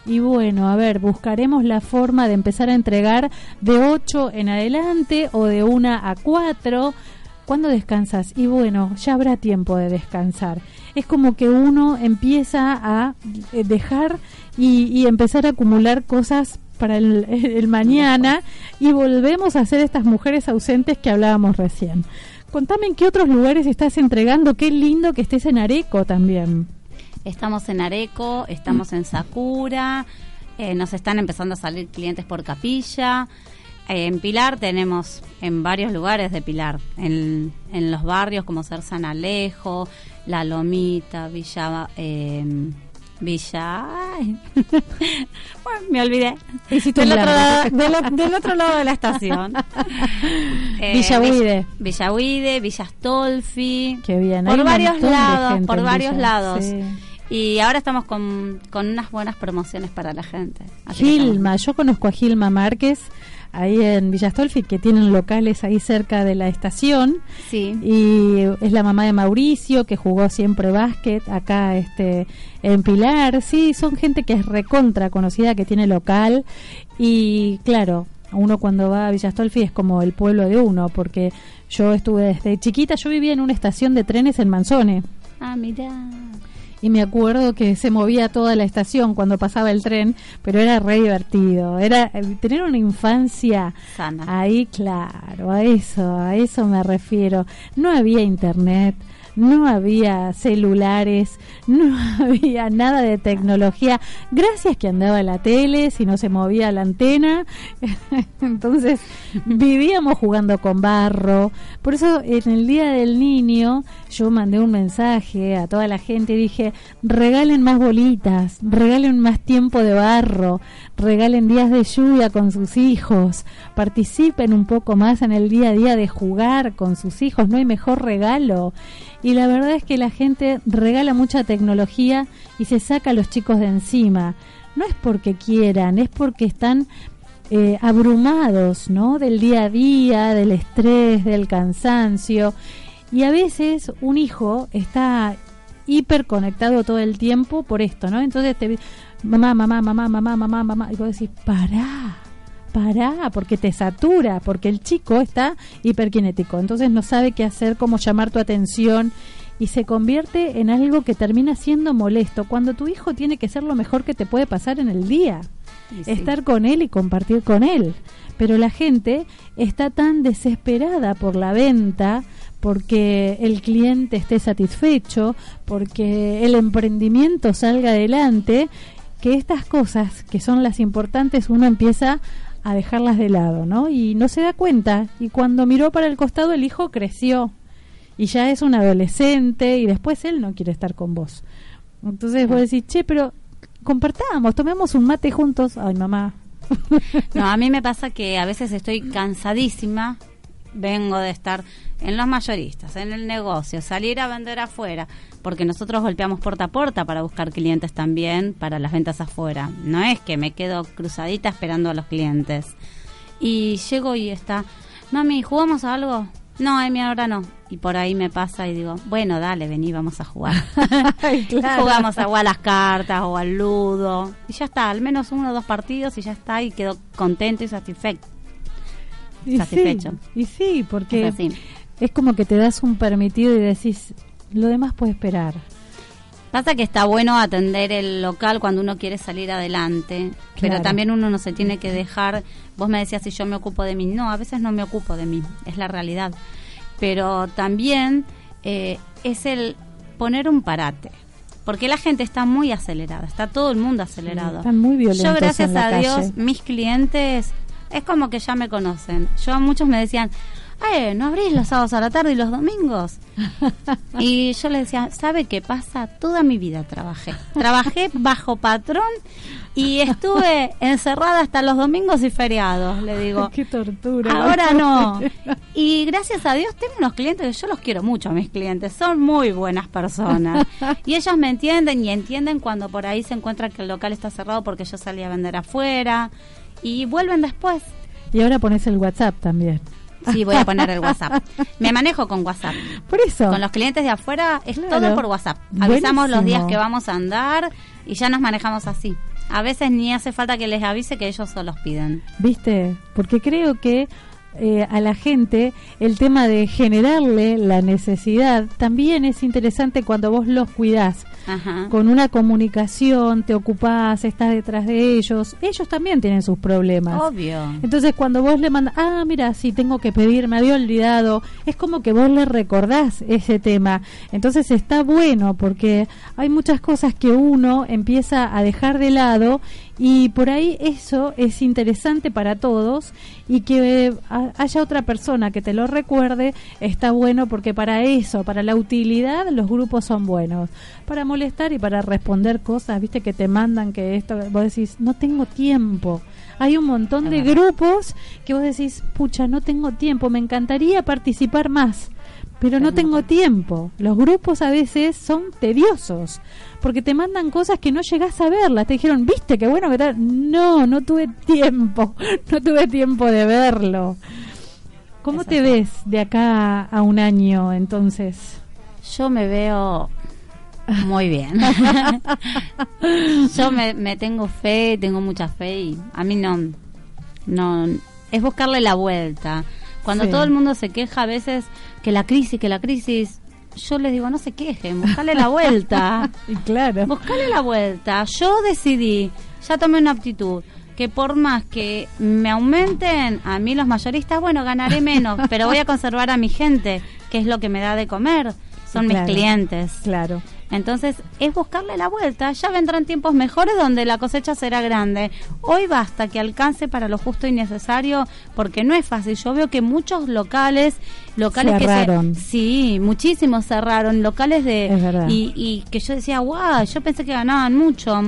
Y bueno, a ver, buscaremos la forma de empezar a entregar de 8 en adelante o de 1 a 4. ¿Cuándo descansas? Y bueno, ya habrá tiempo de descansar. Es como que uno empieza a eh, dejar y, y empezar a acumular cosas para el, el mañana y volvemos a ser estas mujeres ausentes que hablábamos recién. Contame en qué otros lugares estás entregando. Qué lindo que estés en Areco también. Estamos en Areco, estamos en Sakura, eh, nos están empezando a salir clientes por capilla. Eh, en Pilar tenemos en varios lugares de Pilar, en, en los barrios como Ser San Alejo, La Lomita, Villa, eh, Villa. bueno, me olvidé. Del otro, lado, del, del otro lado de la estación. Eh, Villa Huide. Villa Huide, Villa Stolfi. Qué bien. Por varios lados, por varios Villa, lados. sí. Y ahora estamos con, con unas buenas promociones para la gente. Gilma, yo conozco a Gilma Márquez ahí en Villastolfi que tienen locales ahí cerca de la estación Sí. y es la mamá de Mauricio que jugó siempre básquet acá este en Pilar sí son gente que es recontra conocida que tiene local y claro uno cuando va a Villastolfi es como el pueblo de uno porque yo estuve desde chiquita yo vivía en una estación de trenes en Manzone Ah, mira. Y me acuerdo que se movía toda la estación cuando pasaba el tren, pero era re divertido. Era eh, tener una infancia Sana. ahí, claro, a eso, a eso me refiero. No había internet, no había celulares, no había nada de tecnología. Gracias que andaba la tele, si no se movía la antena. Entonces vivíamos jugando con barro. Por eso en el Día del Niño yo mandé un mensaje a toda la gente y dije, regalen más bolitas, regalen más tiempo de barro, regalen días de lluvia con sus hijos, participen un poco más en el día a día de jugar con sus hijos, no hay mejor regalo. Y la verdad es que la gente regala mucha tecnología y se saca a los chicos de encima. No es porque quieran, es porque están eh, abrumados, ¿no? Del día a día, del estrés, del cansancio. Y a veces un hijo está hiperconectado todo el tiempo por esto, ¿no? Entonces te mamá, mamá, mamá, mamá, mamá, mamá, y vos decís, pará, pará, porque te satura, porque el chico está hiperkinético, entonces no sabe qué hacer, cómo llamar tu atención y se convierte en algo que termina siendo molesto, cuando tu hijo tiene que ser lo mejor que te puede pasar en el día sí. estar con él y compartir con él. Pero la gente está tan desesperada por la venta, porque el cliente esté satisfecho, porque el emprendimiento salga adelante, que estas cosas que son las importantes uno empieza a dejarlas de lado, ¿no? Y no se da cuenta. Y cuando miró para el costado el hijo creció y ya es un adolescente y después él no quiere estar con vos. Entonces vos decís, che, pero compartamos, tomemos un mate juntos. Ay, mamá. No, a mí me pasa que a veces estoy cansadísima, vengo de estar en los mayoristas, en el negocio, salir a vender afuera, porque nosotros golpeamos puerta a puerta para buscar clientes también para las ventas afuera. No es que me quedo cruzadita esperando a los clientes. Y llego y está, mami, ¿jugamos a algo? No, Emi, ahora no. Y por ahí me pasa y digo, bueno, dale, vení, vamos a jugar. Ay, claro. Jugamos a, o a las cartas o al ludo. Y ya está, al menos uno o dos partidos y ya está. Y quedo contento y satisfecho. Y sí, y sí, porque Es como que te das un permitido y decís, lo demás puede esperar. Pasa que está bueno atender el local cuando uno quiere salir adelante, pero también uno no se tiene que dejar, vos me decías si yo me ocupo de mí, no, a veces no me ocupo de mí, es la realidad, pero también eh, es el poner un parate, porque la gente está muy acelerada, está todo el mundo acelerado. están muy violentos Yo gracias en la a Dios, calle. mis clientes es como que ya me conocen, yo a muchos me decían, eh, ¿no abrís los sábados a la tarde y los domingos? Y yo le decía, ¿sabe qué pasa? Toda mi vida trabajé. Trabajé bajo patrón y estuve encerrada hasta los domingos y feriados, le digo. Qué tortura. Ahora no. Y gracias a Dios tengo unos clientes que yo los quiero mucho a mis clientes, son muy buenas personas. Y ellos me entienden y entienden cuando por ahí se encuentran que el local está cerrado porque yo salí a vender afuera y vuelven después. Y ahora pones el WhatsApp también. Sí, voy a poner el WhatsApp. Me manejo con WhatsApp. Por eso. Con los clientes de afuera es Claro. todo por WhatsApp. Avisamos los días que vamos a andar y ya nos manejamos así. A veces ni hace falta que les avise que ellos solos piden. ¿Viste? Porque creo que eh, a la gente el tema de generarle la necesidad también es interesante cuando vos los cuidás. Ajá. Con una comunicación, te ocupás, estás detrás de ellos. Ellos también tienen sus problemas. Obvio. Entonces cuando vos le mandas, ah, mira, sí, tengo que pedir, me había olvidado, es como que vos le recordás ese tema. Entonces está bueno porque hay muchas cosas que uno empieza a dejar de lado Y por ahí eso es interesante para todos y que eh, ha- haya otra persona que te lo recuerde está bueno porque para eso, para la utilidad, los grupos son buenos. Para molestar y para responder cosas, viste que te mandan que esto, vos decís, no tengo tiempo. Hay un montón de grupos que vos decís, pucha, no tengo tiempo, me encantaría participar más, pero no tengo tiempo. Los grupos a veces son tediosos, porque te mandan cosas que no llegás a verlas. Te dijeron, viste, qué bueno que tal. No, no tuve tiempo, no tuve tiempo de verlo. ¿Cómo te ves de acá a un año entonces? Yo me veo muy bien. Yo me, me tengo fe, tengo mucha fe y a mí no, no, es buscarle la vuelta. Cuando Sí. todo el mundo se queja a veces que la crisis, que la crisis, yo les digo, no se quejen, buscarle la vuelta. Y claro, Buscale la vuelta. Yo decidí, ya tomé una aptitud, que por más que me aumenten a mí los mayoristas, bueno, ganaré menos, pero voy a conservar a mi gente, que es lo que me da de comer. Son Claro. mis clientes. claro. Entonces, es buscarle la vuelta. Ya vendrán tiempos mejores donde la cosecha será grande. Hoy basta que alcance para lo justo y necesario, porque no es fácil. Yo veo que muchos locales, locales Cerraron. que se, sí, muchísimos cerraron, locales de Es verdad. y, y que yo decía, wow, yo pensé que ganaban mucho.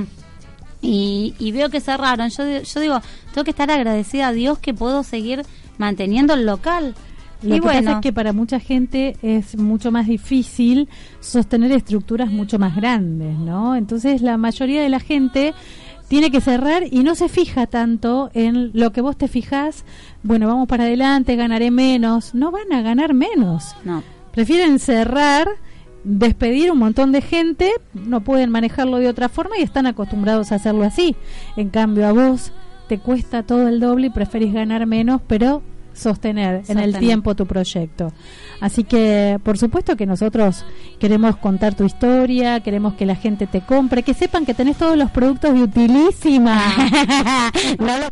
Y, y veo que cerraron. Yo, yo digo, tengo que estar agradecida a Dios que puedo seguir manteniendo el local. Lo y que bueno, pasa es que para mucha gente es mucho más difícil sostener estructuras mucho más grandes, ¿no? Entonces la mayoría de la gente tiene que cerrar y no se fija tanto en lo que vos te fijas, bueno, vamos para adelante, ganaré menos. No van a ganar menos. no. Prefieren cerrar, despedir un montón de gente, no pueden manejarlo de otra forma y están acostumbrados a hacerlo así. En cambio, a vos te cuesta todo el doble y preferís ganar menos, pero sostener, en el tiempo tu proyecto. Así que, por supuesto que nosotros queremos contar tu historia, queremos que la gente te compre, que sepan que tenés todos los productos de utilísima. no lo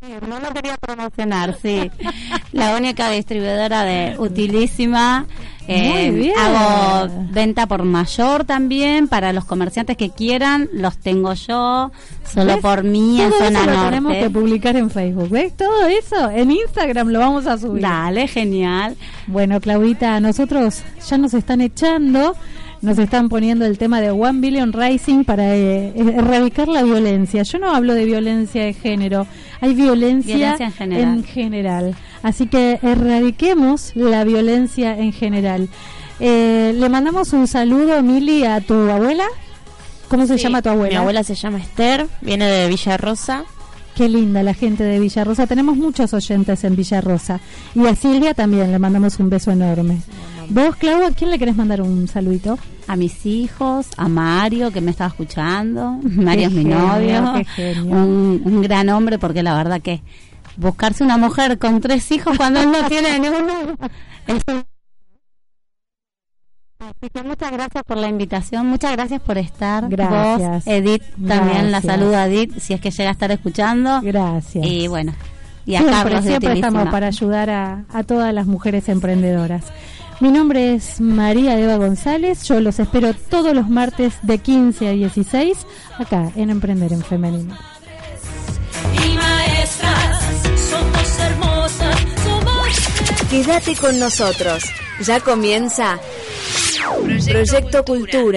no lo quería promocionar, sí. La única distribuidora de Utilísima. Eh, Muy bien. Hago venta por mayor también para los comerciantes que quieran, los tengo yo, solo ¿Ves? por mí en Todo zona eso lo norte. tenemos que publicar en Facebook. ¿Ves? Todo eso en Instagram lo vamos a subir. Dale, genial. Bueno, Claudita, nosotros ya nos están echando, nos están poniendo el tema de One Billion Rising para eh, erradicar la violencia. Yo no hablo de violencia de género, hay violencia, Violencia en general. en general. Así que erradiquemos la violencia en general. Eh, le mandamos un saludo, Mili, a tu abuela. ¿Cómo se Sí, llama tu abuela? Mi abuela se llama Esther, viene de Villa Rosa. Qué linda la gente de Villarrosa. Tenemos muchos oyentes en Villarrosa. Y a Silvia también le mandamos un beso enorme. Vos, Clau, ¿a quién le querés mandar un saludito? A mis hijos, a Mario que me estaba escuchando. Mario es mi genio, novio. Un, un gran hombre porque la verdad que buscarse una mujer con tres hijos cuando él no tiene ninguno Así que muchas gracias por la invitación, muchas gracias por estar. Gracias. Vos, Edith, también la Gracias. saludo a Edith si es que llega a estar escuchando. Gracias. Y bueno, y a siempre, siempre estamos para ayudar a, a todas las mujeres emprendedoras. Mi nombre es María Eva González. Yo los espero todos los martes de 15 a 16 acá en Emprender en Femenino. y maestras. Somos hermosas, somos. Quédate con nosotros. Ya comienza Proyecto Cultura.